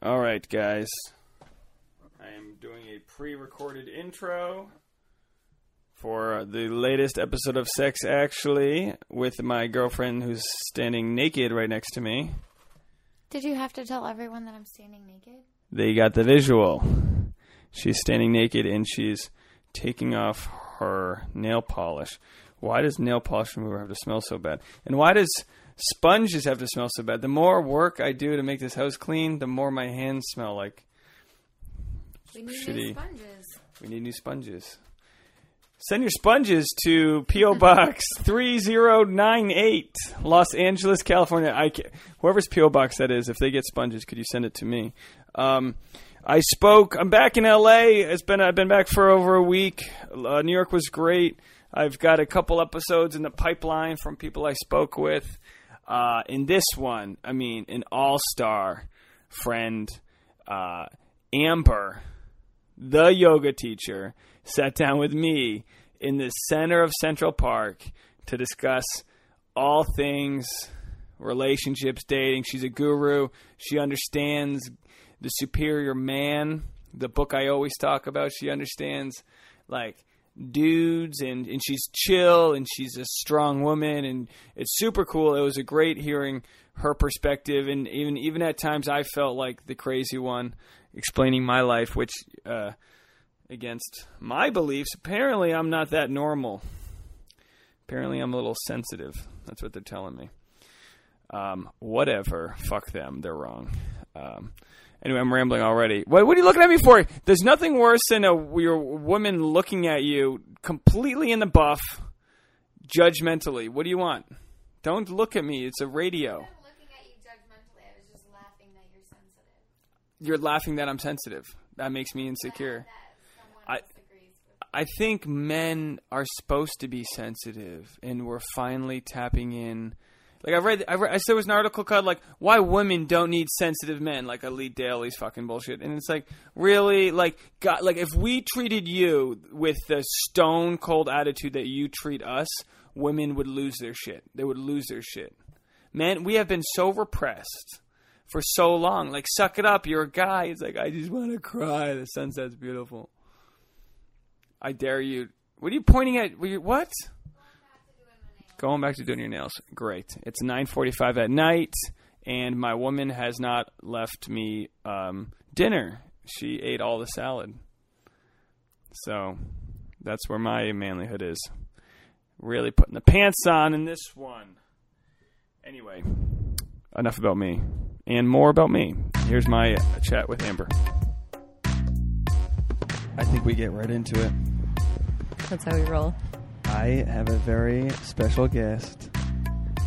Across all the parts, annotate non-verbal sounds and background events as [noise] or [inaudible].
All right, guys. I am doing a pre-recorded intro for the latest episode of Sex Actually with my girlfriend who's standing naked right next to me. Did you have to tell everyone that I'm standing naked? They got the visual. She's standing naked and she's taking off her nail polish. Why does nail polish remover have to smell so bad? And why does sponges have to smell so bad? The more work I do to make this house clean, the more my hands smell like We need Shitty. new sponges. we need new sponges. Send your sponges to PO Box [laughs] 3098, Los Angeles, California. I ca- whoever's PO Box that is, if they get sponges, could you send it to me? Um, I spoke. I'm back in LA. It's been I've been back for over a week. Uh, New York was great. I've got a couple episodes in the pipeline from people I spoke with. Uh, in this one, I mean, an all-star friend, uh, Ambyr, the yoga teacher, sat down with me in the center of Central Park to discuss all things relationships, dating. She's a guru. She understands the superior man, the book I always talk about. She understands like dudes and, and she's chill and she's a strong woman and it's super cool. It was a great hearing her perspective and even even at times I felt like the crazy one explaining my life, which uh, against my beliefs, apparently I'm not that normal. Apparently I'm a little sensitive. That's what they're telling me. Um, whatever. Fuck them. They're wrong. Um, anyway, I'm rambling already. What, what are you looking at me for? There's nothing worse than a your woman looking at you completely in the buff, judgmentally. What do you want? Don't look at me. It's a radio. I'm looking at you judgmentally. I was just laughing that you're sensitive. You're laughing that I'm sensitive. That makes me insecure. I- I think men are supposed to be sensitive, and we're finally tapping in. Like I read, I read, I there was an article called like "Why Women Don't Need Sensitive Men," like Elite Daily's fucking bullshit, and it's like really like God, like if we treated you with the stone cold attitude that you treat us, women would lose their shit. They would lose their shit. Man, we have been so repressed for so long. Like, suck it up, you're a guy. It's like I just want to cry. The sunset's beautiful. I dare you. What are you pointing at? What? Going back to doing your nails. Great. It's 9:45 at night, and my woman has not left me um, dinner. She ate all the salad. So that's where my manlyhood is. Really putting the pants on in this one. Anyway, enough about me, and more about me. Here's my chat with Ambyr. I think we get right into it. That's how we roll. I have a very special guest.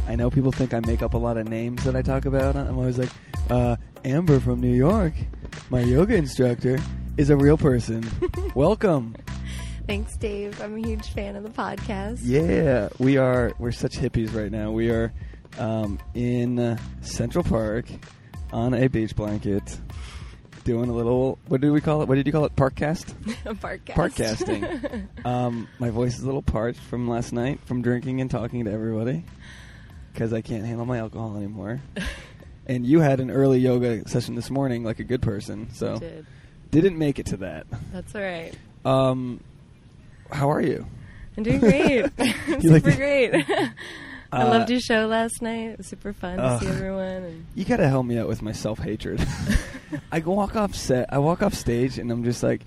I know people think I make up a lot of names that I talk about. I'm always like, uh, Ambyr from New York, my yoga instructor, is a real person. [laughs] Welcome. Thanks, Dave. I'm a huge fan of the podcast. Yeah, we are. We're such hippies right now. We are um, in uh, Central Park on a beach blanket, doing a little. What do we call it? What did you call it? Parkcast. [laughs] a podcast. Parkcasting. [laughs] um, my voice is a little parched from last night from drinking and talking to everybody because I can't handle my alcohol anymore. [laughs] and you had an early yoga session this morning, like a good person. So Did. didn't make it to that. That's all right. Um, how are you? I'm doing great. Super great. I Uh, loved your show last night. It was super fun to see everyone. And You gotta help me out with my self hatred. [laughs] I walk off set. I walk off stage, and I'm just like,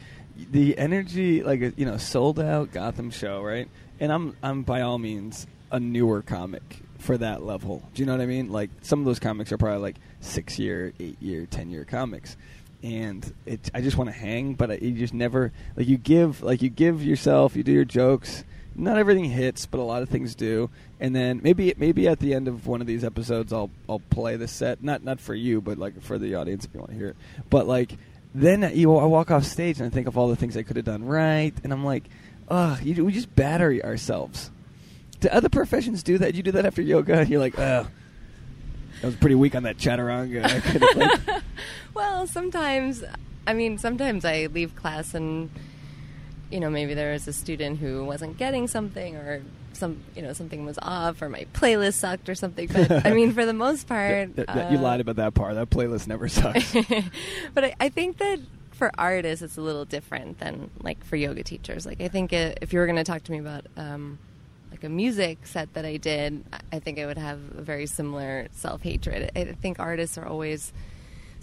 the energy, like you know, sold out Gotham show, right? And I'm I'm by all means a newer comic for that level. Do you know what I mean? Like some of those comics are probably like six year, eight year, ten year comics, and it I just want to hang, but I, you just never like you give like you give yourself, you do your jokes. Not everything hits, but a lot of things do. And then maybe maybe at the end of one of these episodes, I'll I'll play the set. Not not for you, but like for the audience if you want to hear it. But like then you I walk off stage and I think of all the things I could have done right, and I'm like, ugh, you, we just batter ourselves. Do other professions do that? You do that after yoga? And you're like, ugh. I was pretty weak on that chaturanga. Like, [laughs] well, sometimes, I mean, sometimes I leave class and, you know, maybe there was a student who wasn't getting something or some, you know, something was off or my playlist sucked or something. But I mean, for the most [laughs] part, th- you uh, lied about that part. That playlist never sucks. [laughs] but I, I think that for artists, it's a little different than like for yoga teachers. Like I think i if you were going to talk to me about um, like a music set that I did, I- think I would have a very similar self hatred. I think artists are always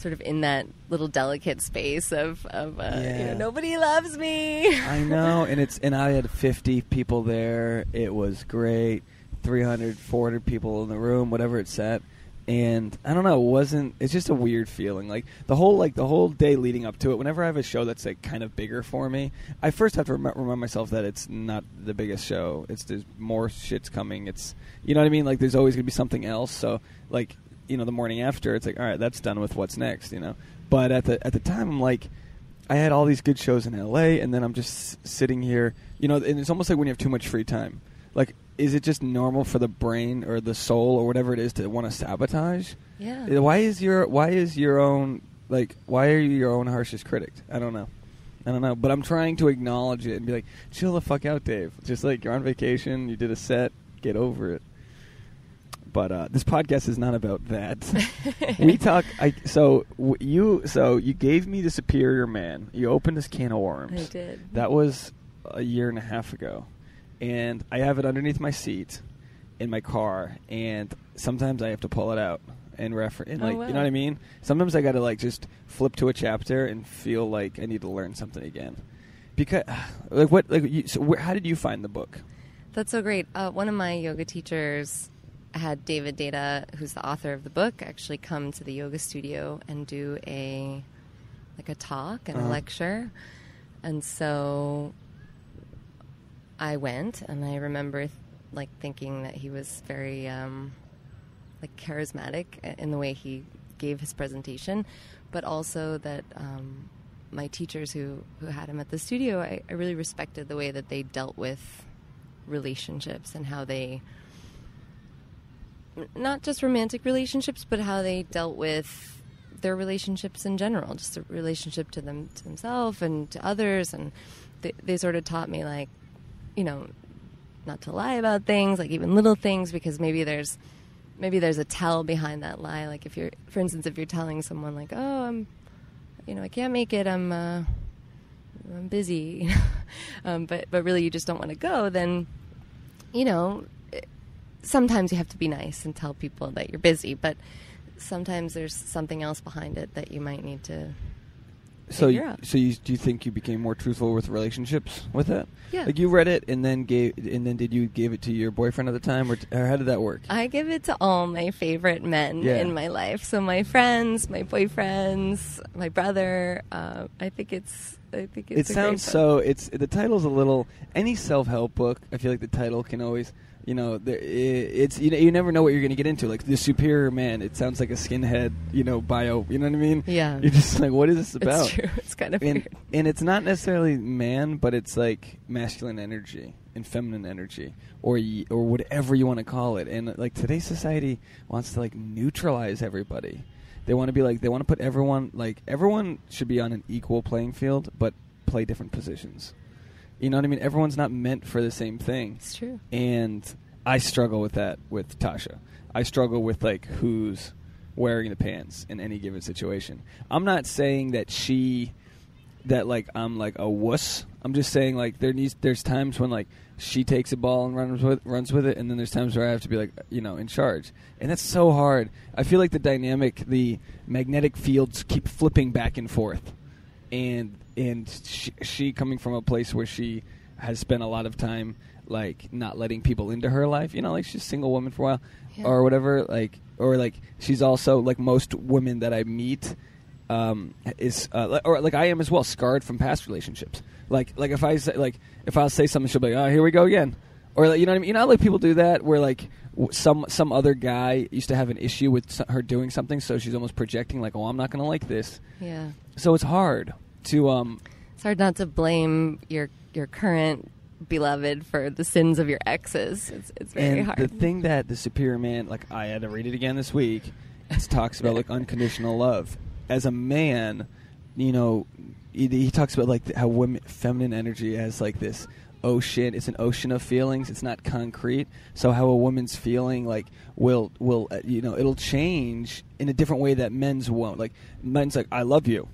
sort of in that little delicate space of, of uh, you know, nobody loves me. I know, and it's and I had 50 people there. It was great. 300, 400 people in the room, whatever it said. And I don't know, it wasn't it's just a weird feeling. Like the whole like the whole day leading up to it, whenever I have a show that's like kind of bigger for me, I first have to rem- remind myself that it's not the biggest show. It's there's more shit's coming. It's you know what I mean? Like there's always going to be something else. So like, you know, the morning after, it's like, all right, that's done with what's next, you know. But at the at the time I'm like I had all these good shows in LA, and then I'm just sitting here, you know, and it's almost like when you have too much free time. Like, is it just normal for the brain or the soul or whatever it is to want to sabotage? yeah. Why is your Why is your own like Why are you your own harshest critic? I don't know. I don't know, but I'm trying to acknowledge it and be like, chill the fuck out, Dave. Just like you're on vacation, you did a set, get over it. But uh, this podcast is not about that. [laughs] we talk. I so w- you so you gave me the Superior Man. You opened this can of worms. I did. That was a year and a half ago, and I have it underneath my seat in my car, and sometimes I have to pull it out and refer and Oh, like you know what I mean. Sometimes I got to like just flip to a chapter and feel like I need to learn something again. Because like what like you, so where, how did you find the book? That's so great. Uh, one of my yoga teachers had David Deida, who's the author of the book, actually come to the yoga studio and do a like a talk and Uh-huh. a lecture. And so I went, and I remember like thinking that he was very um, like charismatic in the way he gave his presentation, but also that um, my teachers who who had him at the studio, I, I really respected the way that they dealt with relationships and how they not just romantic relationships, but how they dealt with their relationships in general, just the relationship to them to themselves and to others, and they, they sort of taught me like, you know, not to lie about things, like even little things, because maybe there's maybe there's a tell behind that lie. Like if you're, for instance, if you're telling someone like, oh, I'm, you know, I can't make it, I'm, uh, I'm busy, [laughs] um, but but really you just don't want to go, then, you know, sometimes you have to be nice and tell people that you're busy, but sometimes there's something else behind it that you might need to. So, figure you, out. so you, do you think you became more truthful with relationships with that? Yeah. Like you read it and then gave, and then did you give it to your boyfriend at the time, or, t- or how did that work? I give it to all my favorite men Yeah. in my life. So my friends, my boyfriends, my brother. Uh, I think it's. I think it's. it sounds so. It's the title's a little. Any self help book, I feel like the title can always. You know, there, it's you know you never know what you're going to get into. Like the superior man, it sounds like a skinhead, you know, bio. You know what I mean? Yeah. [laughs] You're just like, what is this about? [laughs] It's true. It's kind of and weird. and it's not necessarily man, but it's like masculine energy and feminine energy, or y- or whatever you want to call it. And like today's society wants to like neutralize everybody. They want to be like they want to put everyone like everyone should be on an equal playing field, but play different positions. You know what I mean? Everyone's not meant for the same thing It's true. and I struggle with that with Tasha. I struggle with like who's wearing the pants in any given situation. I'm not saying that she that like I'm like a wuss. I'm just saying like there needs there's times when like she takes a ball and runs with runs with it, and then there's times where I have to be like uh, you know in charge, and that's so hard. I feel like the dynamic, the magnetic fields keep flipping back and forth, and and she, she coming from a place where she has spent a lot of time like not letting people into her life. You know, like she's a single woman for a while Yeah. or whatever. Like or like she's also like most women that I meet um, is uh, or like I am as well, scarred from past relationships. Like like if I say like if I'll say something, she'll be like, oh, here we go again. Or like, you know what I mean? You know, how, like people do that where like some some other guy used to have an issue with her doing something, so she's almost projecting like, oh, I'm not going to like this. Yeah. So it's hard to um It's hard not to blame your your current beloved for the sins of your exes. It's it's very and hard. the thing that the superior man like i had to read it again this week it talks about [laughs] like unconditional love as a man you know, he, he talks about like how women, feminine energy has like this ocean. It's an ocean of feelings. It's not concrete. So how a woman's feeling like will will uh, you know it'll change in a different way that men's won't. Like men's like I love you.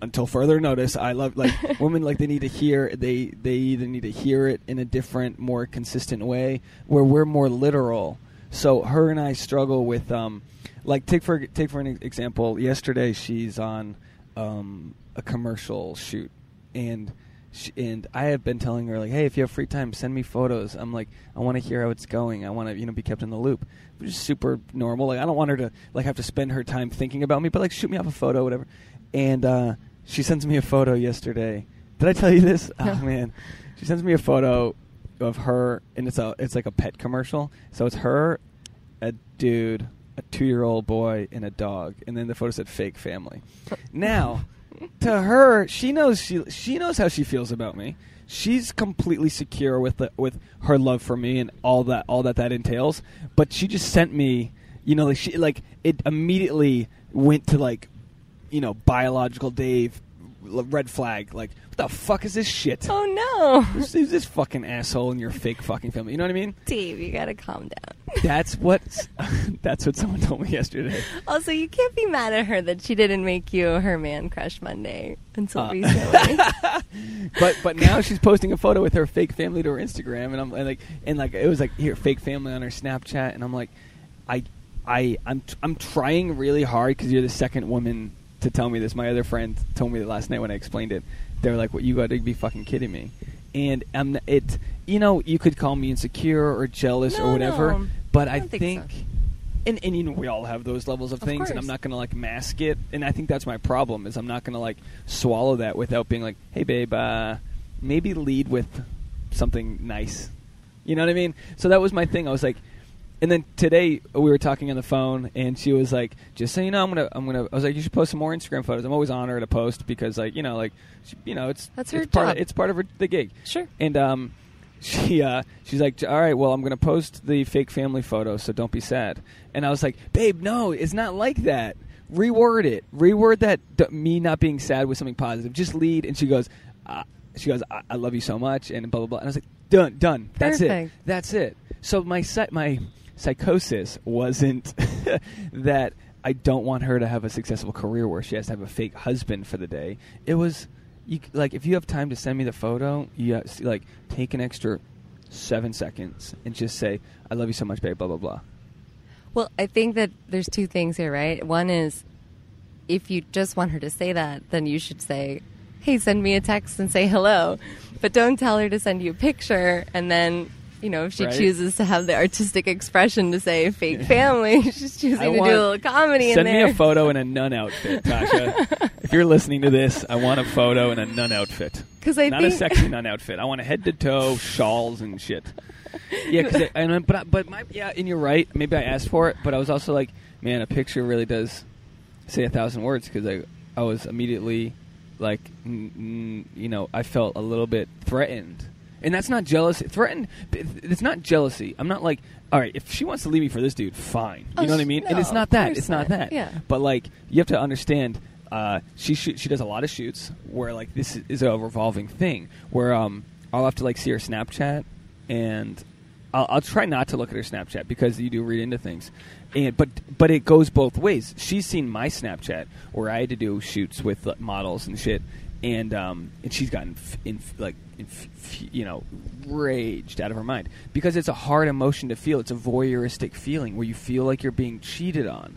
Until further notice, I love like [laughs] women like they need to hear they they either need to hear it in a different, more consistent way where we're more literal. So her and I struggle with um like take for take for an example. Yesterday she's on um, a commercial shoot, and she, and I have been telling her like, hey, if you have free time, send me photos. I'm like, I want to hear how it's going. I want to you know be kept in the loop. Which is super normal. Like I don't want her to like have to spend her time thinking about me, but like shoot me off a photo, whatever. And uh, she sends me a photo yesterday. Did I tell you this? [laughs] Oh man, she sends me a photo of her, and it's a it's like a pet commercial. So it's her, a dude, a two year old boy, and a dog, and then the photo said fake family. Now, [laughs] to her, she knows she she knows how she feels about me. She's completely secure with the, with her love for me and all that all that that entails. But she just sent me, you know, like she like it immediately went to like, you know, biological Dave, red flag. Like, what the fuck is this shit? Oh no, Who's who's this fucking asshole in your fake fucking family? You know what I mean? Dave, you gotta calm down. [laughs] That's what [laughs] that's what someone told me yesterday. Also, you can't be mad at her that she didn't make you her man crush Monday until Uh. recently. [laughs] But but now she's posting a photo with her fake family to her Instagram, and I'm and like and like it was like here fake family on her Snapchat, and I'm like, I I I'm I'm trying really hard because you're the second woman to tell me this. My other friend told me that last night when I explained it. They were like, "What you got to be fucking kidding me?" And um, it you know you could call me insecure or jealous No, or whatever, no. but I I, don't think so. and, and you know we all have those levels of, Of things, and I'm not gonna like mask it. And I think that's my problem is I'm not gonna like swallow that without being like, hey babe, uh, maybe lead with something nice. You know what I mean? So that was my thing. I was like, and then today we were talking on the phone, and she was like, just so you know, I'm gonna, I'm gonna. I was like, you should post some more Instagram photos. I'm always on her to post because like you know like, she, you know it's That's her it's part. Of, it's part of her, the gig. Sure. And um, [laughs] she uh, she's like, all right, well, I'm gonna post the fake family photo, so don't be sad. And I was like, babe, no, it's not like that. Reword it. Reword that d- me not being sad with something positive. Just lead. And she goes, uh, she goes, I-, I love you so much, and blah blah blah. And I was like, done, done. That's it. That's it. So my set my psychosis wasn't [laughs] that I don't want her to have a successful career where she has to have a fake husband for the day. It was you like if you have time to send me the photo, you like take an extra seven seconds and just say, "I love you so much, babe." Blah blah blah. Well, I think that there's two things here, right? One is if you just want her to say that, then you should say, hey, send me a text and say hello. But don't tell her to send you a picture and then. You know, if she Right. chooses to have the artistic expression to say fake family, [laughs] she's choosing I to want- do a little comedy Send me a photo in a nun outfit, Tasha. [laughs] if you're listening to this, I want a photo in a nun outfit. Because I Not think a sexy nun outfit. I want a head to toe shawls and shit. Yeah, cause it, and, but I- but my yeah, and you're right. Maybe I asked for it, but I was also like, man, a picture really does say a thousand words because I I was immediately like, mm, mm, you know, I felt a little bit threatened, and that's not jealousy. Threatened, it's not jealousy. I'm not like, all right, if she wants to leave me for this dude, fine. You Oh, know what I sh- mean? and it's not that. It's not that. Yeah. But like, you have to understand. Uh, she shoot, she does a lot of shoots where like this is, is a revolving thing where um I'll have to like see her Snapchat and I'll, I'll try not to look at her Snapchat because you do read into things, and but but it goes both ways. She's seen my Snapchat where I had to do shoots with like, models and shit, and um and she's gotten f- like f- you know raged out of her mind because it's a hard emotion to feel. It's a voyeuristic feeling where you feel like you're being cheated on.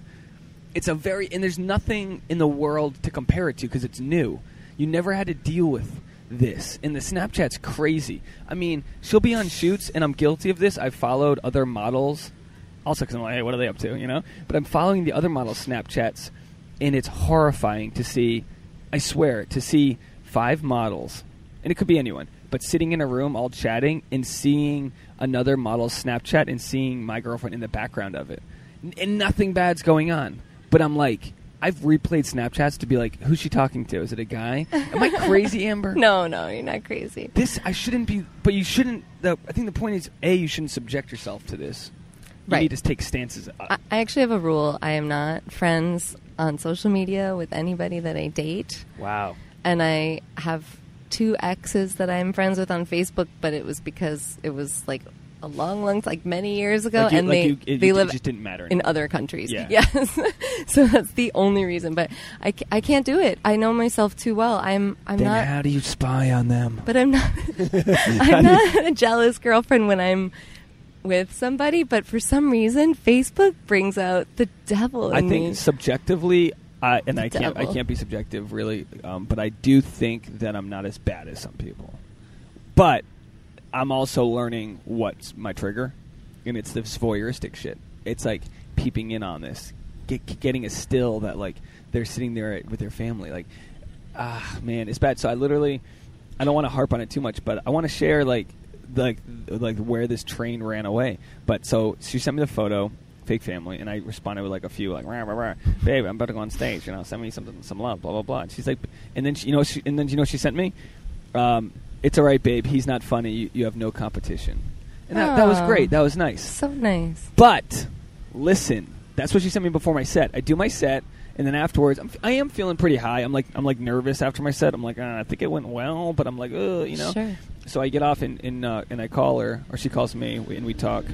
It's a very and there's nothing in the world to compare it to because it's new. You never had to deal with this, and the Snapchat's crazy. I mean, she'll be on shoots, and I'm guilty of this. I've followed other models, also because I'm like, hey, what are they up to, you know? But I'm following the other models' Snapchats, and it's horrifying to see. I swear to see five models, and it could be anyone, but sitting in a room all chatting and seeing another model's Snapchat and seeing my girlfriend in the background of it, and nothing bad's going on. But I'm like, I've replayed Snapchats to be like, who's she talking to? Is it a guy? Am I [laughs] crazy, Ambyr? no, no, you're not crazy. This I shouldn't be, but you shouldn't. The, I think the point is, a you shouldn't subject yourself to this. You Right. need to take stances. Uh, I, I actually have a rule. I am not friends on social media with anybody that I date. Wow. And I have two exes that I'm friends with on Facebook, but it was because it was like a long, long, like many years ago, Like you- and like they you- it- they it live just didn't matter in other countries. Yeah. [laughs] Yes, so that's the only reason. But I, ca- I can't do it. I know myself too well. I'm I'm then not. how do you spy on them? but I'm not. [laughs] [laughs] I'm not a jealous girlfriend when I'm with somebody. But for some reason, Facebook brings out the devil. I think me. subjectively, uh, and I can't I can't be subjective really, um, but I do think that I'm not as bad as some people. But I'm also learning what's my trigger, and it's this voyeuristic shit. It's like peeping in on this, get, getting a still that like they're sitting there with their family. Like, ah, man, it's bad. So I literally, I don't want to harp on it too much, but I want to share like, like, like where this train ran away. But so she sent me the photo, fake family, and I responded with like a few like, rah, rah, rah, babe, I'm about to go on stage. You know, send me something, some love, blah blah blah. And she's like, and then she, you know, she, and then you know, what she sent me. Um, it's all right, babe. He's not funny. You, you have no competition. And that, that was great. That was nice. so nice. But listen, that's what she sent me before my set. I do my set, and then afterwards, I'm, I am feeling pretty high. I'm like I'm like nervous after my set. I'm like uh, I think it went well, but I'm like uh, you know. Sure. So I get off and and, uh, and I call her, or she calls me, and we talk.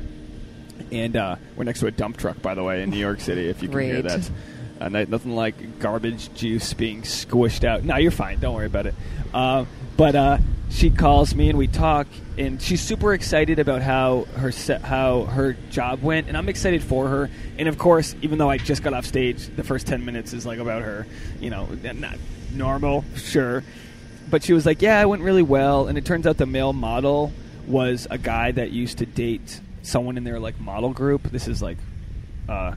And uh, we're next to a dump truck, by the way, in New York City. If you can hear that, uh, nothing like garbage juice being squished out. No, you're fine. Don't worry about it. Uh, but uh, she calls me and we talk, and she's super excited about how her set, how her job went, and I'm excited for her. And of course, even though I just got off stage, the first ten minutes is like about her. You know, not normal, sure. But she was like, "Yeah, it went really well." And it turns out the male model was a guy that used to date someone in their like model group. This is like uh,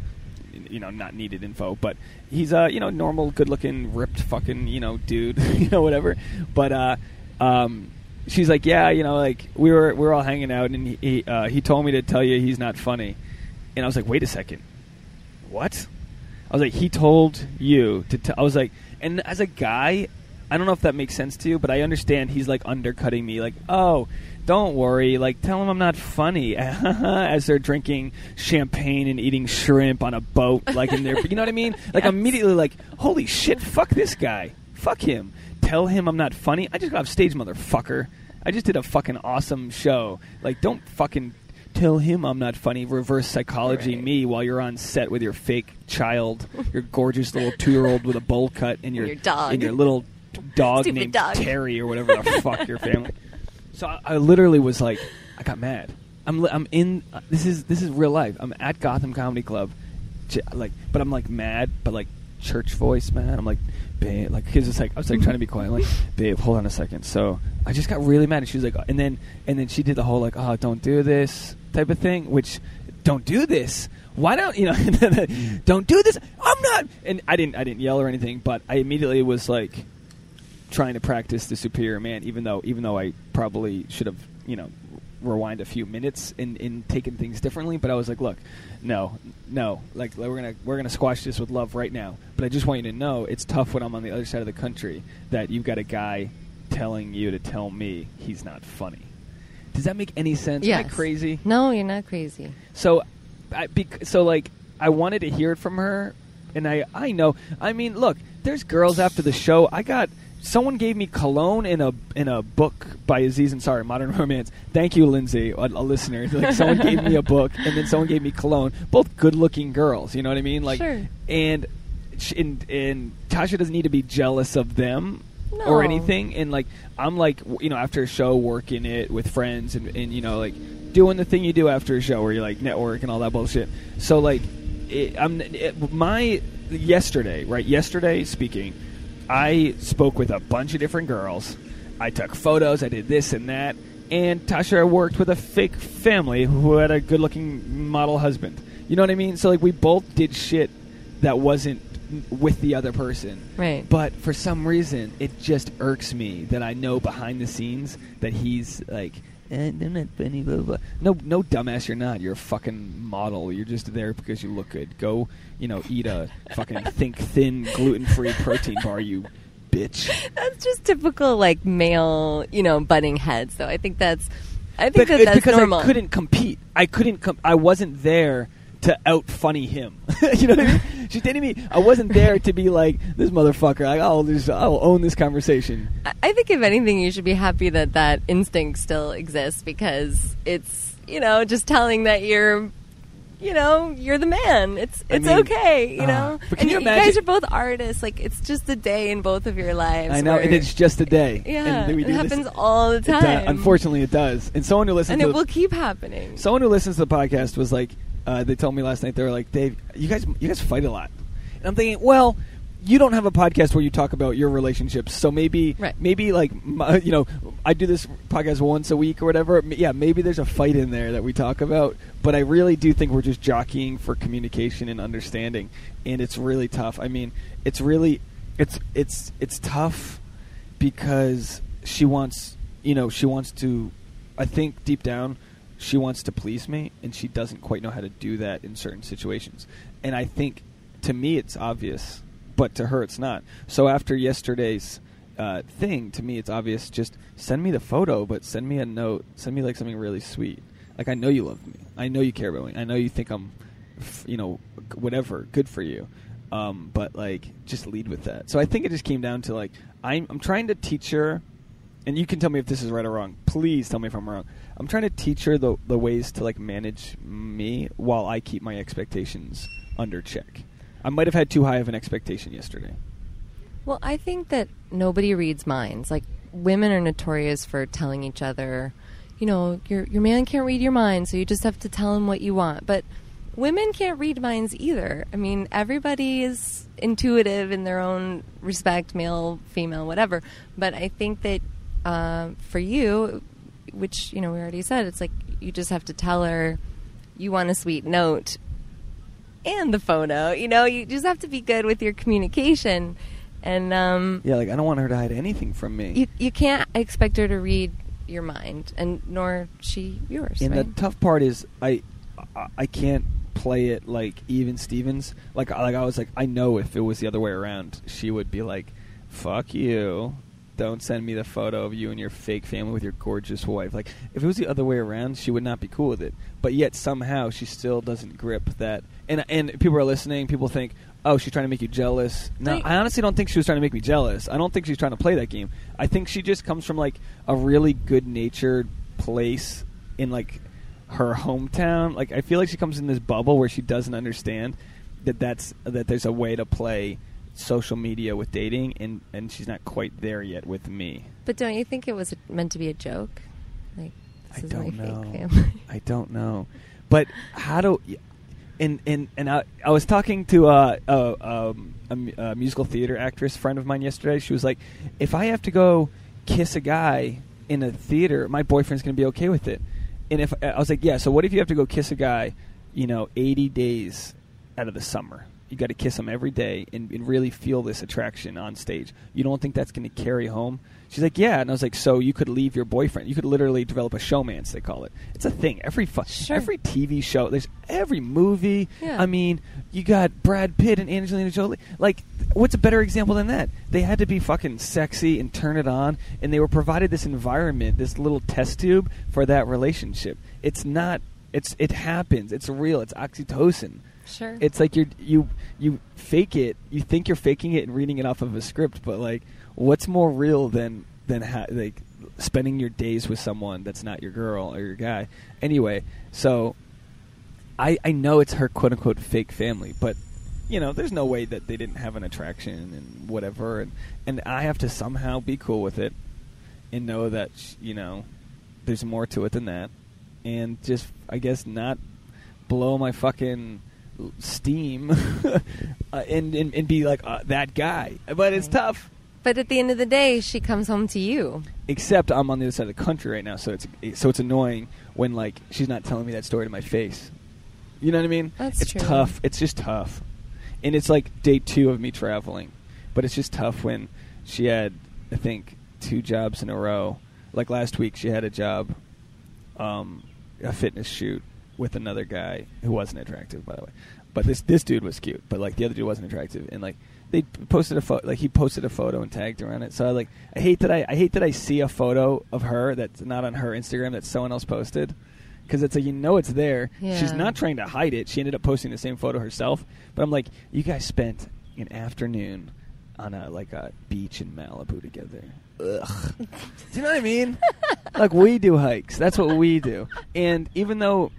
you know, not needed info, but he's a you know normal, good-looking, ripped, fucking you know dude, [laughs] you know whatever. But uh, um, she's like, yeah, you know, like we were we were all hanging out, and he he, uh, he told me to tell you he's not funny, and I was like, wait a second, what? I was like, he told you to. T-. I was like, and as a guy, I don't know if that makes sense to you, but I understand he's like undercutting me. Like, oh, don't worry. Like, tell him I'm not funny. [laughs] As they're drinking champagne and eating shrimp on a boat, like in there. You know what I mean? Like, [laughs] immediately, like, holy shit, fuck this guy. Fuck him. Tell him I'm not funny. I just got off stage, motherfucker. I just did a fucking awesome show. Like, don't fucking tell him I'm not funny. Reverse psychology Right. me while you're on set with your fake child, your gorgeous little two year old with a bowl cut, and your Your dog. and your little dog Stupid named dog. Terry or whatever the [laughs] fuck your family. So I, I literally was like, I got mad. I'm li- I'm in. Uh, this is this is real life. I'm at Gotham Comedy Club, like, but I'm like mad, but like church voice, man. I'm like, babe, like, cause it's like I was like trying to be quiet, like, [laughs] babe, hold on a second. So I just got really mad, and she was like, and then and then she did the whole like, oh, don't do this type of thing, which don't do this. Why don't you know? [laughs] don't do this. I'm not. And I didn't. I didn't yell or anything, but I immediately was like trying to practice the superior man, even though even though I probably should have you know rewind a few minutes and, and taken things differently. But I was like, look, no, no, like we're gonna we're gonna squash this with love right now. But I just want you to know it's tough when I'm on the other side of the country that you've got a guy telling you to tell me he's not funny. Does that make any sense? Am I crazy? No, you're not crazy. So, I, bec- so like I wanted to hear it from her, and I I know. I mean, look, there's girls after the show. I got someone gave me cologne in a in a book by Aziz Ansari, Modern Romance. Thank you, Lindsay, a, a listener. Like [laughs] someone gave me a book, and then someone gave me cologne. Both good-looking girls. You know what I mean? Like, Sure. and and and Tasha doesn't need to be jealous of them. Or anything, and like I'm like you know after a show working it with friends and, and you know like doing the thing you do after a show where you like network and all that bullshit. So like, it, I'm it, my yesterday, right? Yesterday speaking, I spoke with a bunch of different girls. I took photos. I did this and that. And Tasha worked with a fake family who had a good-looking model husband. You know what I mean? So like, we both did shit that wasn't with the other person. Right. But for some reason, it just irks me that I know behind the scenes that he's like, eh, I'm not funny, blah, blah, blah. No, no, dumbass, you're not. You're a fucking model. You're just there because you look good. Go, you know, eat a fucking [laughs] think thin, gluten free protein bar, you bitch. That's just typical, like male, you know, butting heads. Though I think that's, I think But that it's that's because normal. I couldn't compete. I couldn't. Com- I wasn't there to out funny him. [laughs] you know what I mean? She's dating me. I wasn't there to be like this motherfucker. Like, I'll just I'll own this conversation. I- I think if anything, you should be happy that that instinct still exists because it's you know just telling that you're. You know, you're the man. It's I it's mean, okay. You uh, know, but can and you y- guys are both artists. Like it's just a day in both of your lives. I know, and it's just a day. yeah, and we it do this- happens all the it do- time. unfortunately, it does. And someone who listens and to it will keep happening. someone who listens to the podcast was like, uh, they told me last night they were like, Dave, you guys, you guys fight a lot, and I'm thinking, well. You don't have a podcast where you talk about your relationships, so maybe, Right. maybe like, my, you know, I do this podcast once a week or whatever. Yeah, maybe there's a fight in there that we talk about, but I really do think we're just jockeying for communication and understanding, and it's really tough. I mean, it's really, it's it's it's tough because she wants you know she wants to i think deep down she wants to please me and she doesn't quite know how to do that in certain situations. And i think to me it's obvious but to her it's not. So after yesterday's uh, thing to me it's obvious just send me the photo but send me a note send me like something really sweet. Like i know you love me. I know you care about me. I know you think i'm f- you know whatever good for you. Um, but like just lead with that. So i think it just came down to like I'm, I'm trying to teach her and you can tell me if this is right or wrong. Please tell me if i'm wrong i'm trying to teach her the, the ways to like manage me while i keep my expectations under check i might have had too high of an expectation yesterday Well, I think that nobody reads minds. Like women are notorious for telling each other, you know, your your man can't read your mind, so you just have to tell him what you want. But women can't read minds either. I mean, everybody is intuitive in their own respect, male, female, whatever. But I think that uh, for you, which you know we already said, it's like you just have to tell her you want a sweet note and the photo. You know, you just have to be good with your communication, and um, yeah like i don't want her to hide anything from me you you can't expect her to read your mind, and nor she yours. And right? the tough part is I, I I can't play it like even Stevens. Like like I was like I know if it was the other way around, she would be like, "Fuck you." Don't send me the photo of you and your fake family with your gorgeous wife. Like, if it was the other way around, she would not be cool with it. But yet, somehow, she still doesn't grip that. And and people are listening. People think, oh, she's trying to make you jealous. No. I honestly don't think she was trying to make me jealous. I don't think she's trying to play that game. I think she just comes from like a really good natured place in like her hometown. Like I feel like she comes in this bubble where she doesn't understand that that's that there's a way to play social media with dating, and and she's not quite there yet with me. but don't you think it was meant to be a joke? Like I don't know. [laughs] I don't know, but how do? And and and I, I was talking to uh, a, um, a, a musical theater actress friend of mine yesterday. She was like, "If I have to go kiss a guy in a theater, my boyfriend's going to be okay with it." And if I was like, "Yeah, so what if you have to go kiss a guy, you know, eighty days out of the summer?" You got to kiss him every day and, and really feel this attraction on stage. You don't think that's going to carry home? She's like, yeah. And I was like, so you could leave your boyfriend. You could literally develop a showmance. They call it. It's a thing. Every fu- Sure. every TV show. There's every movie. Yeah. I mean, you got Brad Pitt and Angelina Jolie. Like, what's a better example than that? They had to be fucking sexy and turn it on, and they were provided this environment, this little test tube for that relationship. It's not. It's it happens. It's real. It's oxytocin. Sure. It's like you're you you fake it. You think you're faking it and reading it off of a script, but like, what's more real than than ha- like spending your days with someone that's not your girl or your guy? Anyway, so I I know it's her quote unquote fake family, but you know, there's no way that they didn't have an attraction and whatever, and and I have to somehow be cool with it and know that you know there's more to it than that, and just I guess not blow my fucking steam [laughs] uh, and, and and be like uh, that guy. But it's tough. but at the end of the day, she comes home to you. Except I'm on the other side of the country right now, so it's so it's annoying when like she's not telling me that story to my face. You know what I mean? That's it's true. tough. It's just tough, and it's like day two of me traveling, but it's just tough when she had I think two jobs in a row. Like last week, she had a job, um, a fitness shoot with another guy who wasn't attractive, by the way. But this this dude was cute, but like the other dude wasn't attractive, and like they posted a photo, like he posted a photo and tagged her on it. So I like I hate that I I hate that I see a photo of her that's not on her Instagram that someone else posted, because it's like you know it's there. She's not trying to hide it. She ended up posting the same photo herself. But I'm like, you guys spent an afternoon on a like a beach in Malibu together. Ugh. [laughs] do you know what I mean? like we do hikes. That's what we do. And even though,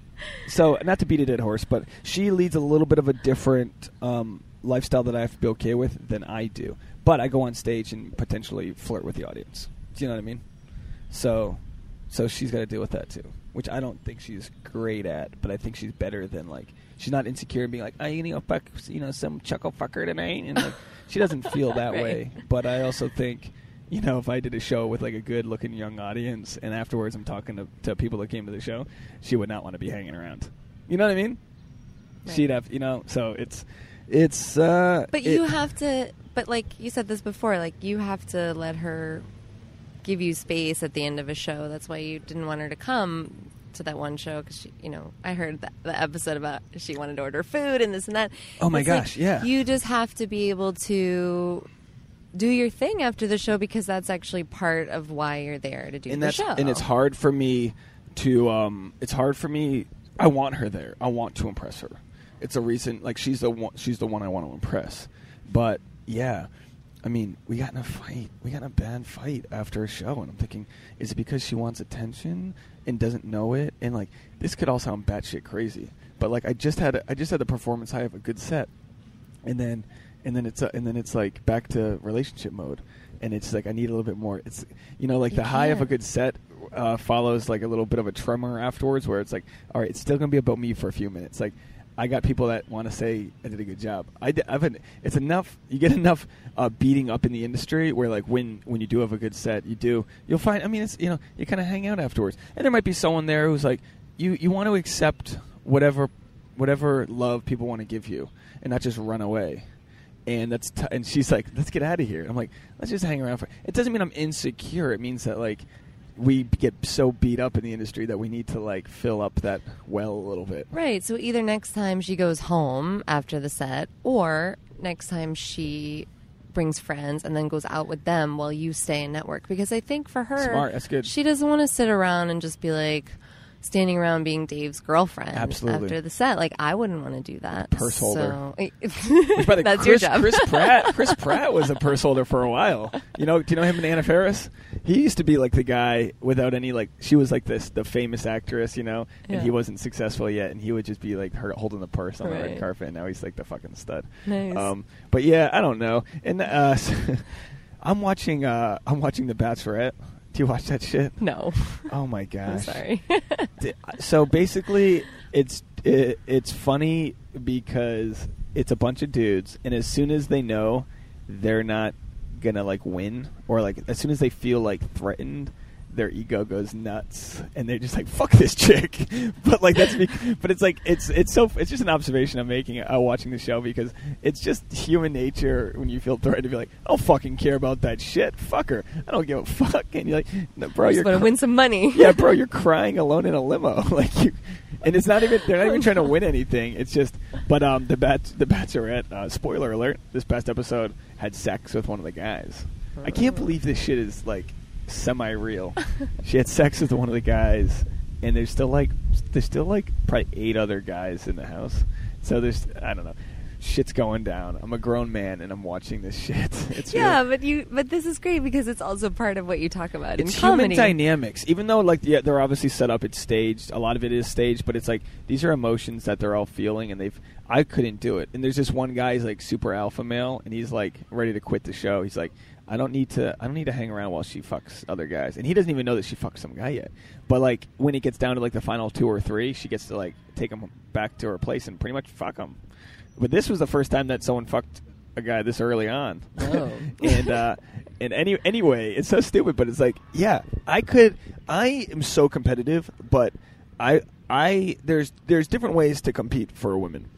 so not to beat a dead horse, but she leads a little bit of a different um, lifestyle that I have to be okay with than I do. But I go on stage and potentially flirt with the audience. Do you know what I mean? So, so she's got to deal with that too, which I don't think she's great at. But I think she's better than like she's not insecure and being like, "I you know fuck you know some chuckle fucker tonight," and like she doesn't feel that [laughs] Right. way. But I also think. You know, if I did a show with like a good-looking young audience, and afterwards I'm talking to, to people that came to the show, she would not want to be hanging around. You know what I mean? Right. She'd have, you know. So it's, it's. uh But it- you have to. But like you said this before, like you have to let her give you space at the end of a show. That's why you didn't want her to come to that one show because she, you know I heard that, the episode about she wanted to order food and this and that. Oh my It's like, gosh, yeah. You just have to be able to do your thing after the show because that's actually part of why you're there to do and the that's show. and it's hard for me to um it's hard for me I want her there. I want to impress her. It's a reason like she's the one she's the one I want to impress. But yeah, I mean, we got in a fight. We got in a bad fight after a show and I'm thinking is it because she wants attention and doesn't know it? And like this could all sound batshit crazy. But like I just had a, I just had the performance high of a good set. And then and then it's uh, and then it's like back to relationship mode and it's like I need a little bit more. It's you know like You the high of a good set uh, follows like a little bit of a tremor afterwards, where it's like, all right, it's still gonna be about me for a few minutes. Like I got people that want to say I did a good job. I did, I've had, it's enough. You get enough uh, beating up in the industry where like when when you do have a good set, you do you'll find. I mean, it's you know you kind of hang out afterwards, and there might be someone there who's like you you want to accept whatever whatever love people want to give you, and not just run away and that's t- and she's like, "Let's get out of here." I'm like, "Let's just hang around for." It doesn't mean I'm insecure. It means that like we get so beat up in the industry that we need to like fill up that well a little bit. Right. So either next time she goes home after the set, or next time she brings friends and then goes out with them while you stay in network. Because I think for her, Smart, that's good. She doesn't want to sit around and just be like standing around being Dave's girlfriend Absolutely. after the set. Like I wouldn't want to do that. Purse holder. So, [laughs] Which, by the that's Chris, your job. Chris Pratt. Chris [laughs] Pratt was a purse holder for a while. You know? Do you know him and Anna Faris? He used to be like the guy without any like. She was like this the famous actress, you know, and Yeah. he wasn't successful yet, and he would just be like her holding the purse on the red carpet. And now he's like the fucking stud. Nice. Um, but yeah, I don't know. And uh, [laughs] I'm watching. Uh, I'm watching The Bachelorette. Do you watch that shit? no. [laughs] Oh my I'm sorry. So basically it's it, it's funny because it's a bunch of dudes and as soon as they know they're not gonna like win or like as soon as they feel like threatened their ego goes nuts and they're just like fuck this chick [laughs] but like that's be- but it's like it's it's so it's just an observation i'm making uh, watching the show because it's just human nature when you feel threatened to be like i don't fucking care about that shit fuck her i don't give a fuck and you're like no, bro you're to cr- win some money. yeah, [laughs] bro, you're crying alone in a limo. [laughs] like you, and it's not even they're not even trying to win anything. It's just, but um, the bat, the Bachelorette. Uh, spoiler alert: this past episode had sex with one of the guys. I can't believe this shit is like semi-real. she had sex with one of the guys, and there's still like there's still like probably eight other guys in the house. So there's I don't know. Shit's going down. I'm a grown man and I'm watching this shit. [laughs] It's Yeah, real. but you but this is great because it's also part of what you talk about it's in human comedy. dynamics. Even though like yeah, they're obviously set up, it's staged. A lot of it is staged, but it's like these are emotions that they're all feeling, and they've. I couldn't do it. And there's this one guy, he's like super alpha male, and he's like ready to quit the show. He's like, I don't need to. I don't need to hang around while she fucks other guys, and he doesn't even know that she fucks some guy yet. But like when it gets down to like the final two or three, she gets to like take him back to her place and pretty much fuck him. But this was the first time that someone fucked a guy this early on. Oh. [laughs] and uh, and any anyway, it's so stupid, but it's like, yeah, I could. I am so competitive, but I I there's there's different ways to compete for a woman.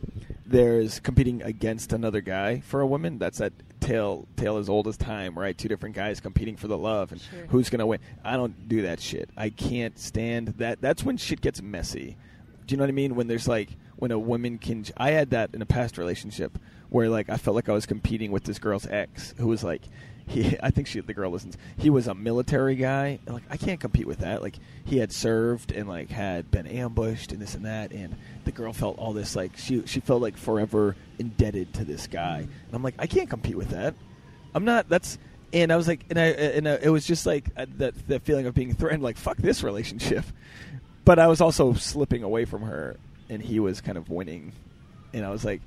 There's competing against another guy for a woman. That's that tale tale as old as time, right? Two different guys competing for the love and Sure. who's gonna win. I don't do that shit. I can't stand that. That's when shit gets messy. Do you know what I mean? When there's like when a woman can. I had that in a past relationship where like I felt like I was competing with this girl's ex who was like he [laughs] I think she the girl listens. He was a military guy. And like I can't compete with that. Like he had served and like had been ambushed and this and that and the girl felt all this like she she felt like forever indebted to this guy. And I'm like I can't compete with that. I'm not that's and I was like and I and I, it was just like uh, that that feeling of being threatened like fuck this relationship. But I was also slipping away from her and he was kind of winning. And I was like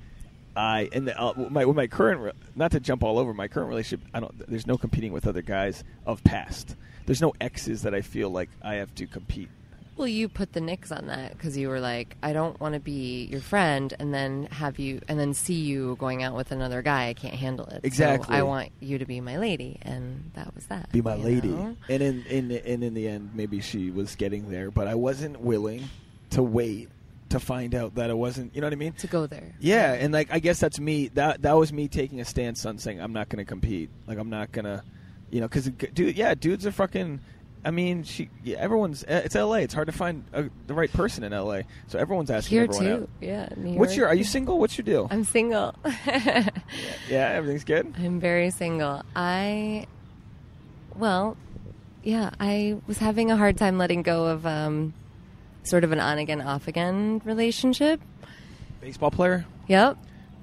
I and the, uh, my with my current re- not to jump all over my current relationship. I don't. There's no competing with other guys of past. There's no exes that I feel like I have to compete. Well, you put the nix on that because you were like, I don't want to be your friend, and then have you, and then see you going out with another guy. I can't handle it. So Exactly. I want you to be my lady, and that was that. Be my lady. know? And in in and in the end, maybe she was getting there, but I wasn't willing to wait to find out that it wasn't. You know what I mean? To go there. Yeah, and like I guess that's me. That that was me taking a stance on saying I'm not going to compete. Like I'm not gonna, you know, because dude, yeah, dudes are fucking. I mean, she. Yeah, everyone's. uh, It's L.A. It's hard to find a, the right person in L.A. So everyone's asking Here everyone too. out. Yeah. New What's your? Are you single? What's your deal? I'm single. [laughs] yeah, everything's good. I'm very single. I, well, yeah, I was having a hard time letting go of um, sort of an on again, off again relationship. Baseball player. Yep.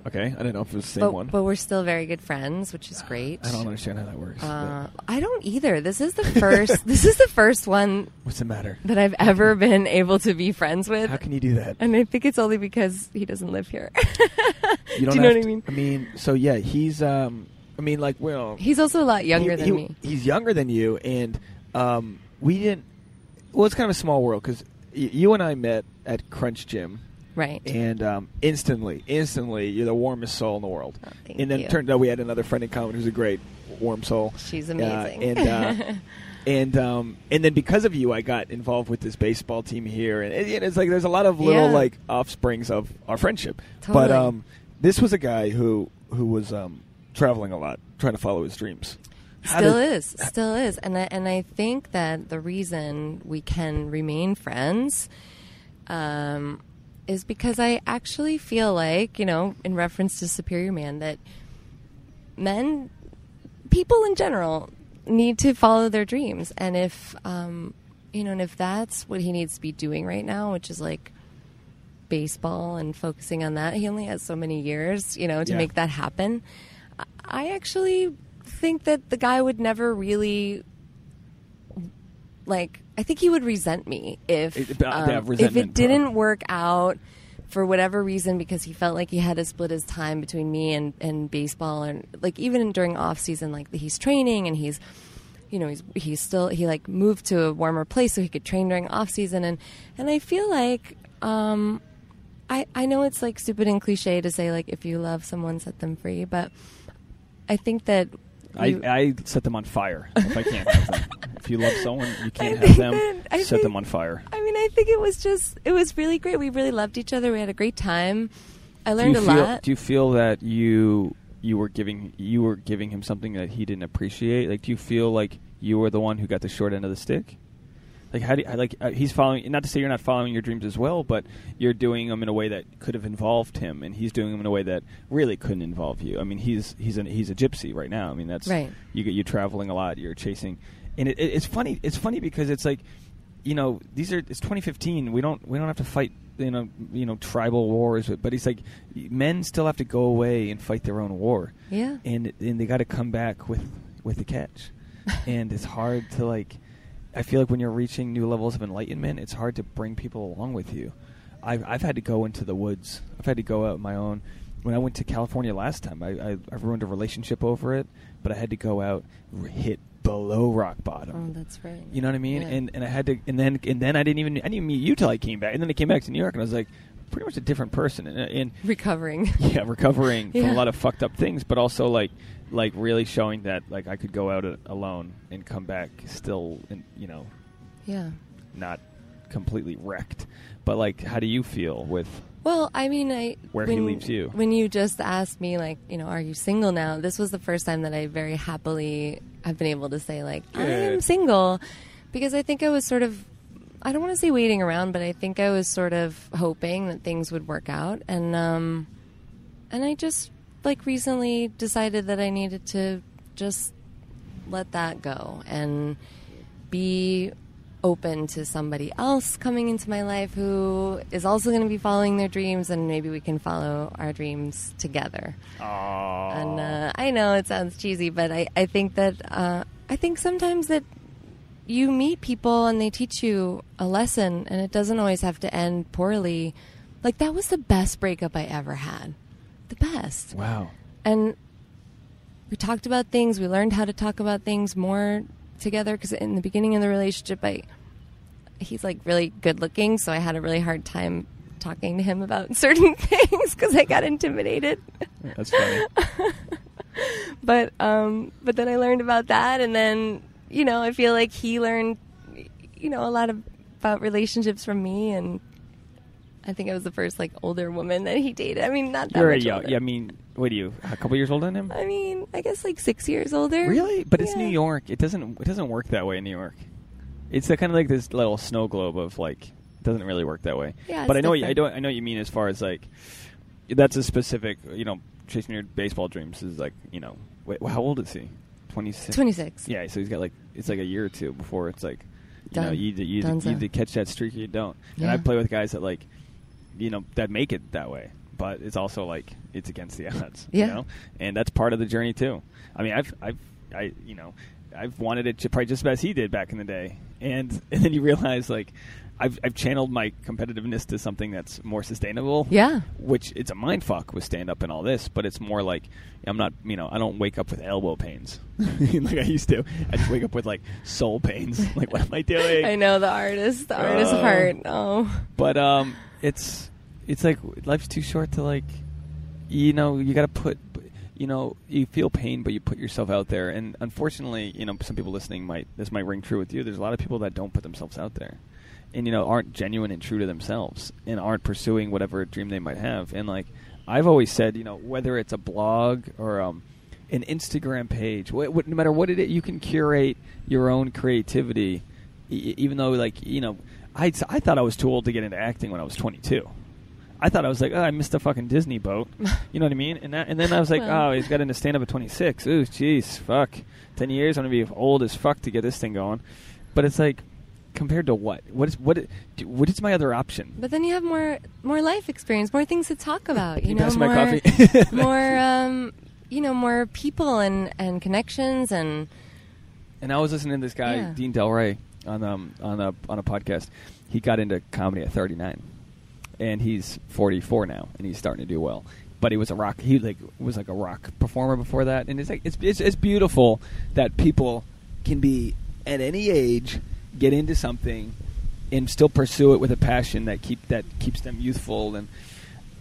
Okay, I didn't know if it was the same But, one. but we're still very good friends, which is great. I don't understand how that works. Uh, I don't either. This is the first. [laughs] this is the first one what's the matter? that I've ever been able to be friends with, How can you do that? and I think it's only because he doesn't live here. You don't [laughs] Do you know what I mean? I mean, so yeah, he's. um I mean, like, well, He's also a lot younger he- than he- me. He's younger than you, and um, we didn't. Well, it's kind of a small world because you and I met at Crunch Gym, Right. and um, instantly, instantly, you're the warmest soul in the world. Oh, and then you. it turned out we had another friend in common who's a great warm soul. She's Uh, amazing. and uh, [laughs] and um, and then because of you, I got involved with this baseball team here, and it, it's like there's a lot of little Yeah. like offsprings of our friendship. But um, this was a guy who who was um, traveling a lot, trying to follow his dreams. Still did- is still is and I, and I think that the reason we can remain friends um, is because I actually feel like you know in reference to superior man that men people in general need to follow their dreams and if um, you know and if that's what he needs to be doing right now which is like baseball and focusing on that he only has so many years you know to Yeah. make that happen I actually think that the guy would never really like I think he would resent me if It- uh, um, if it didn't work out for whatever reason because he felt like he had to split his time between me and, and baseball and like even during off season like he's training and he's you know he's he's still he like moved to a warmer place so he could train during off season and and I feel like um I I know it's like stupid and cliche to say like if you love someone set them free but I think that I, I set them on fire if I can't have them. [laughs] if you love someone, you can't I have them. I set think- them on fire. I mean, I think it was just it was really great. We really loved each other. We had a great time. I Do learned you a feel, lot. Do you feel that you you were giving you were giving him something that he didn't appreciate? Like, do you feel like you were the one who got the short end of the stick? Like, how do you, like uh, he's following? Not to say you're not following your dreams as well, but you're doing them in a way that could have involved him, and he's doing them in a way that really couldn't involve you. I mean, he's he's an, he's a gypsy right now. I mean, that's Right. You get you traveling a lot. You're chasing, and it, it, it's funny. It's funny because it's like, you know, these are it's 2015. We don't we don't have to fight you know you know tribal wars, but it's like men still have to go away and fight their own war. Yeah. and and they got to come back with with the catch, [laughs] and it's hard to like. I feel like when you're reaching new levels of enlightenment, it's hard to bring people along with you. I've I've had to go into the woods. I've had to go out on my own. When I went to California last time, I, I, I ruined a relationship over it, but I had to go out, hit below rock bottom. oh, that's right. You know what I mean? Yeah. And and I had to, and then and then I didn't even I didn't even meet you till I came back, and then I came back to New York, and I was like, pretty much a different person, and, and recovering. [laughs] yeah, recovering [laughs] from a lot of fucked up things, but also like like really showing that like I could go out a- alone and come back still, in, you know, yeah. not completely wrecked. But like, how do you feel with? Well, I mean, I Where he leaves you. When you just asked me, like, you know, are you single now? This was the first time that I very happily have been able to say, like, I am Good. single, because I think I was sort of, I don't want to say waiting around, but I think I was sort of hoping that things would work out, and um, and I just like recently decided that I needed to just let that go and be open to somebody else coming into my life who is also going to be following their dreams and maybe we can follow our dreams together. And uh, i know it sounds cheesy but i, I think that uh, i think sometimes that you meet people and they teach you a lesson and it doesn't always have to end poorly. Like that was the best breakup i ever had the best Wow. and we talked about things we learned how to talk about things more together because in the beginning of the relationship i he's like really good looking so i had a really hard time talking to him about [laughs] certain things because i got intimidated That's funny. [laughs] but um but then i learned about that and then you know i feel like he learned you know a lot of, about relationships from me and i think i was the first like older woman that he dated i mean not that You're much young. older. Yeah, I mean, what are you? A couple years older than him? i mean i guess like six years older Really? But it's Yeah. New York. It doesn't. It doesn't work that way in New York. It's kind of like this little snow globe of like. It doesn't really work that way. Yeah, But it's I know. What you, I different. don't. I know what you mean as far as like. That's a specific. You know, chasing your baseball dreams is like. You know. Wait, how old is he? Twenty six. 26 Yeah, so he's got like it's like a year or two before it's like you know Done. you either, you, either, Donezo. you either catch that streak or you don't. And I Yeah. play with guys that like you know that make it that way, but it's also like it's against the odds. Yeah. You know? And that's part of the journey too. I mean, I've I've I you know I've wanted it to probably just as he did back in the day, and [laughs] and then you realize like. I've, I've channeled my competitiveness to something that's more sustainable yeah which it's a mind fuck with stand up and all this, but it's more like I'm not, you know, I don't wake up with elbow pains [laughs] like I used to. I just wake up with like soul pains. [laughs] like what am I doing? i know the artist the artist Oh. heart oh But um, it's it's like life's too short to like, you know, you got to put, you know, you feel pain, but you put yourself out there. And unfortunately, you know, some people listening might this might ring true with you. There's a lot of people that don't put themselves out there, and you know, aren't genuine and true to themselves, and aren't pursuing whatever dream they might have. And like I've always said, you know, whether it's a blog or um, an Instagram page, no matter what it is, you can curate your own creativity. E- even though, like, you know, I I thought I was too old to get into acting when I was 22. I thought I was like, oh, I missed a fucking Disney boat. [laughs] You know what I mean? And that, and then I was like, Well. oh, he's got into stand up at 26. Ooh, jeez, fuck. 10 years, I'm gonna be old as fuck to get this thing going. But it's like, compared to what? What is what? What is my other option? But then you have more more life experience, more things to talk about. You, You know, more coffee? [laughs] more um, you know, more people and and connections and And I was listening to this guy, Yeah. Dean Delray, on um on a on a podcast. He got into comedy at 39, and he's 44 now, and he's starting to do well. But he was a rock. He like was like a rock performer before that, and it's like it's it's, it's beautiful that people can be at any age get into something and still pursue it with a passion that keep that keeps them youthful. And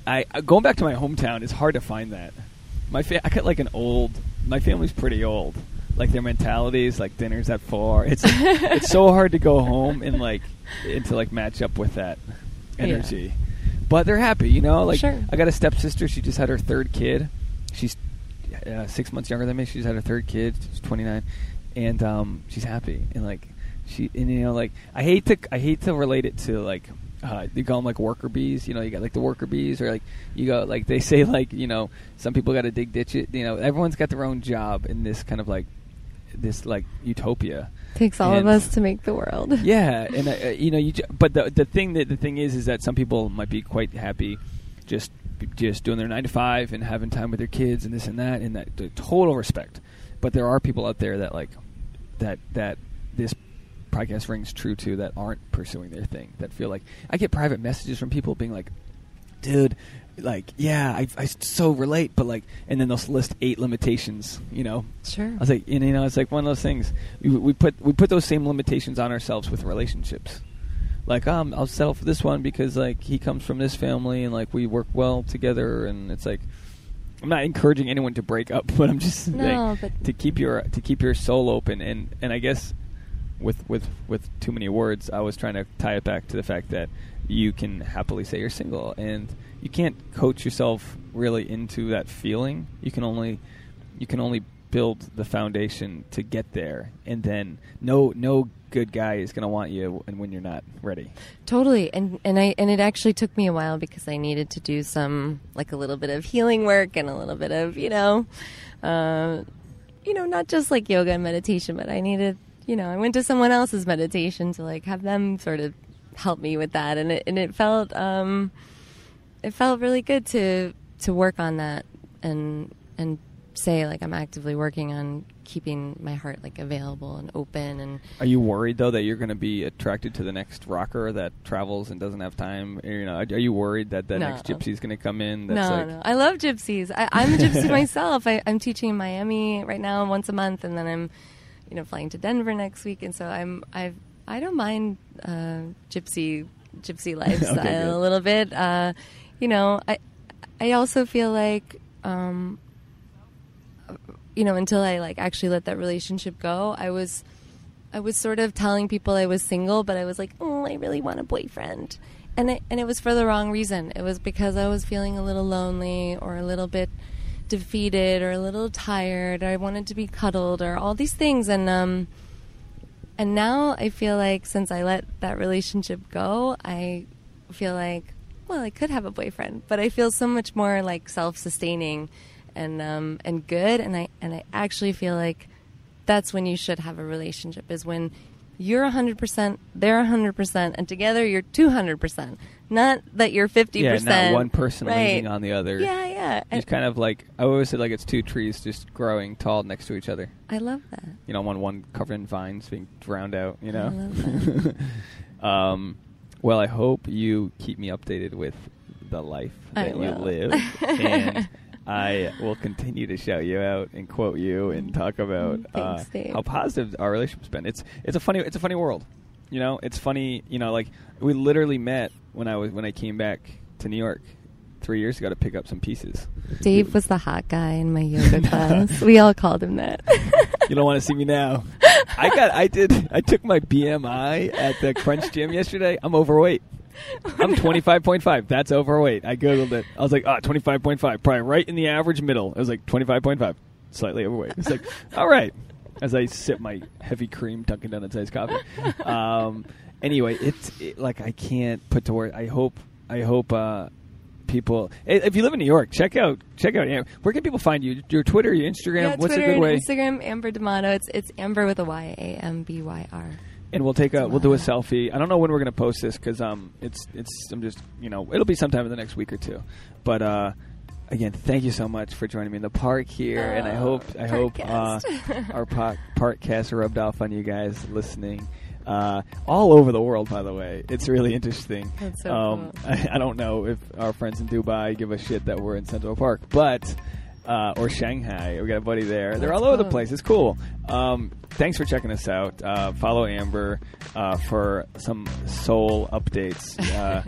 I going back to my hometown, it's hard to find that. My fa- I got like an old. My family's pretty old. Like their mentalities, like dinners at four. It's [laughs] it's so hard to go home and like and to like match up with that energy. But they're happy, you know. Like Sure. I got a stepsister. She just had her third kid. She's uh, six months younger than me. She just had her third kid. She's twenty nine, and um, she's happy. And like she, and you know, like I hate to I hate to relate it to like uh, you call them like worker bees. You know, you got like the worker bees, or like you go like they say like you know some people got to dig ditch it. You know, everyone's got their own job in this kind of like this like utopia. takes all of us to make the world. [laughs] Yeah, and uh, you know, you. Ju- but the the thing that the thing is, is that some people might be quite happy, just just doing their nine to five and having time with their kids and this and that, and that the total respect. But there are people out there that like that that this podcast rings true to that aren't pursuing their thing. That feel like I get private messages from people being like, "Dude." Like yeah, I, I so relate, but like, and then they'll list eight limitations, you know, Sure. I was like, and, you know, it's like one of those things. We, we put we put those same limitations on ourselves with relationships. Like, um, I'll settle for this one because like he comes from this family and like we work well together, and it's like I'm not encouraging anyone to break up, [laughs] but I'm just No, saying but- to keep your to keep your soul open, and and I guess with with with too many words, I was trying to tie it back to the fact that you can happily say you're single, and you can't coach yourself really into that feeling. You can only you can only build the foundation to get there, and then no no good guy is going to want you, and when you're not ready. Totally, and and I and it actually took me a while because I needed to do some like a little bit of healing work and a little bit of you know, uh, you know, not just like yoga and meditation, but I needed, you know, I went to someone else's meditation to like have them sort of help me with that, and it and it felt um, it felt really good to to work on that and and say like I'm actively working on keeping my heart like available and open and Are you worried though that you're going to be attracted to the next rocker that travels and doesn't have time? You know, are, are you worried that the No. next gypsy's going to come in? That's no, like, no. I love gypsies. I, I'm a gypsy [laughs] myself. I, I'm teaching in Miami right now once a month, and then I'm, you know, flying to Denver next week. And so I'm, I've, I don't mind uh, gypsy, gypsy [laughs] lifestyle good. a little bit. Uh, you know, I, I also feel like, um, you know, until I like actually let that relationship go, I was. I was sort of telling people I was single, but I was like, "Oh, I really want a boyfriend," and it and it was for the wrong reason. It was because I was feeling a little lonely or a little bit defeated or a little tired. Or I wanted to be cuddled or all these things, and um, and now I feel like since I let that relationship go, I feel like, well, I could have a boyfriend, but I feel so much more like self-sustaining and um, and good, and I and I actually feel like that's when you should have a relationship is when you're 100%, they're 100%, and together you're 200%. Not that you're 50%. yeah, not one person right. leaning on the other. Yeah, yeah. It's kind of like I always said, like it's two trees just growing tall next to each other. I love that. You know, one one covered in vines being drowned out. You know. [laughs] Um, well, I hope you keep me updated with the life I that you will. live, [laughs] and I will continue to shout you out and quote you and talk about uh, Thanks, Dave. how positive our relationship's been. It's it's a funny it's a funny world. You know, it's funny. You know, like we literally met when I was when I came back to New York three years ago to pick up some pieces. Dave was the hot guy in my yoga class. We all called him that. [laughs] You don't want to see me now. I got I did I took my BMI at the Crunch Gym yesterday. I'm overweight. I'm [laughs] 25.5. That's overweight. I googled it. I was like, ah, 25.5, probably right in the average middle. It was like 25.5, slightly overweight. It's like, [laughs] all right. As I sip my heavy cream Dunkin' Donuts iced coffee. [laughs] Um, anyway, it's it, like I can't put to word. I hope I hope uh, people. If you live in New York, check out check out. Where can people find you? Your Twitter, your Instagram. yeah, What's Twitter a good way? Instagram, Ambyr D'Amato. It's it's Amber with a Y, A M B Y R. And we'll take a we'll do a selfie. I don't know when we're going to post this because um it's it's I'm just you know it'll be sometime in the next week or two. But uh, again, thank you so much for joining me in the park here, and I Oh, hope I hope uh, [laughs] our park parkcast rubbed off on you guys listening. Uh, all over the world, by the way. It's really interesting. That's so um, cool. I, [laughs] I don't know if our friends in Dubai give a shit that we're in Central Park, but uh, or Shanghai, we got a buddy there. They're all over the place. It's cool. Um, thanks for checking us out. Uh, follow Ambyr uh, for some soul updates, [laughs] uh,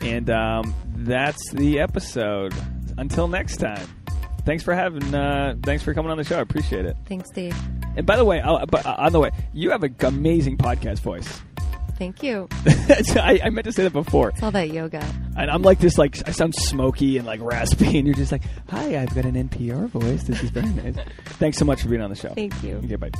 and um, that's the episode. Until next time. Thanks for having. Uh, thanks for coming on the show. I appreciate it. Thanks, Dave. And by the way, uh, but, uh, on the way, you have an amazing podcast voice. Thank you. [laughs] I, I meant to say that before. It's all that yoga. And I'm like this, like I sound smoky and like raspy, and you're just like, "Hi, I've got an NPR voice. This is very nice." [laughs] Thanks so much for being on the show. Thank you. Okay, bye.